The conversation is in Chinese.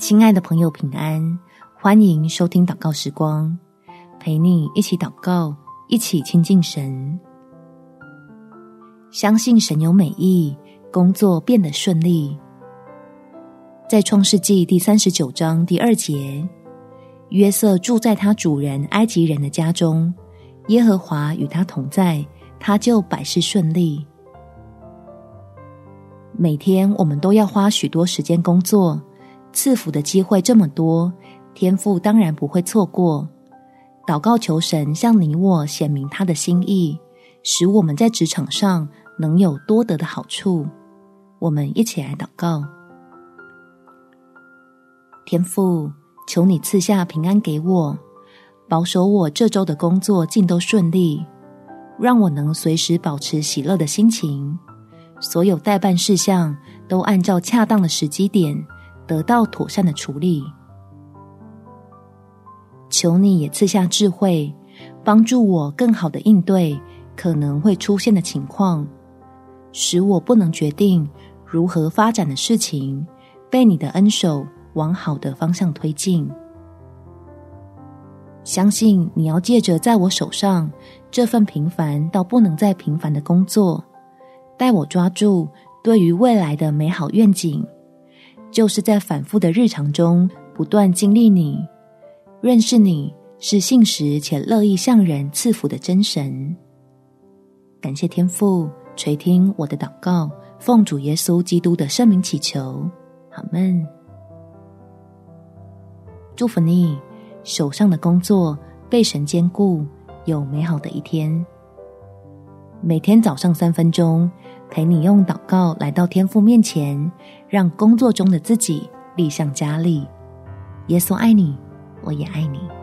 亲爱的朋友，平安！欢迎收听祷告时光，陪你一起祷告，一起亲近神。相信神有美意，工作变得顺利。在创世纪第三十九章第二节，约瑟住在他主人埃及人的家中，耶和华与他同在，他就百事顺利。每天我们都要花许多时间工作，赐福的机会这么多。天父当然不会错过，祷告求神向你我显明他的心意，使我们在职场上能有多得的好处。我们一起来祷告：天父，求你赐下平安给我，保守我这周的工作尽都顺利，让我能随时保持喜乐的心情，所有待办事项都按照恰当的时机点得到妥善的处理。求你也赐下智慧，帮助我更好的应对可能会出现的情况，使我不能决定如何发展的事情，被你的恩手往好的方向推进。相信你要借着在我手上这份平凡到不能再平凡的工作，带我抓住对于未来的美好愿景，就是在反复的日常中不断经历你。认识你是信实且乐意向人赐福的真神，感谢天父垂听我的祷告，奉主耶稣基督的圣名祈求，好们。祝福你手上的工作被神坚固，有美好的一天。每天早上三分钟，陪你用祷告来到天父面前，让工作中的自己力向加力。耶稣爱你。我也爱你。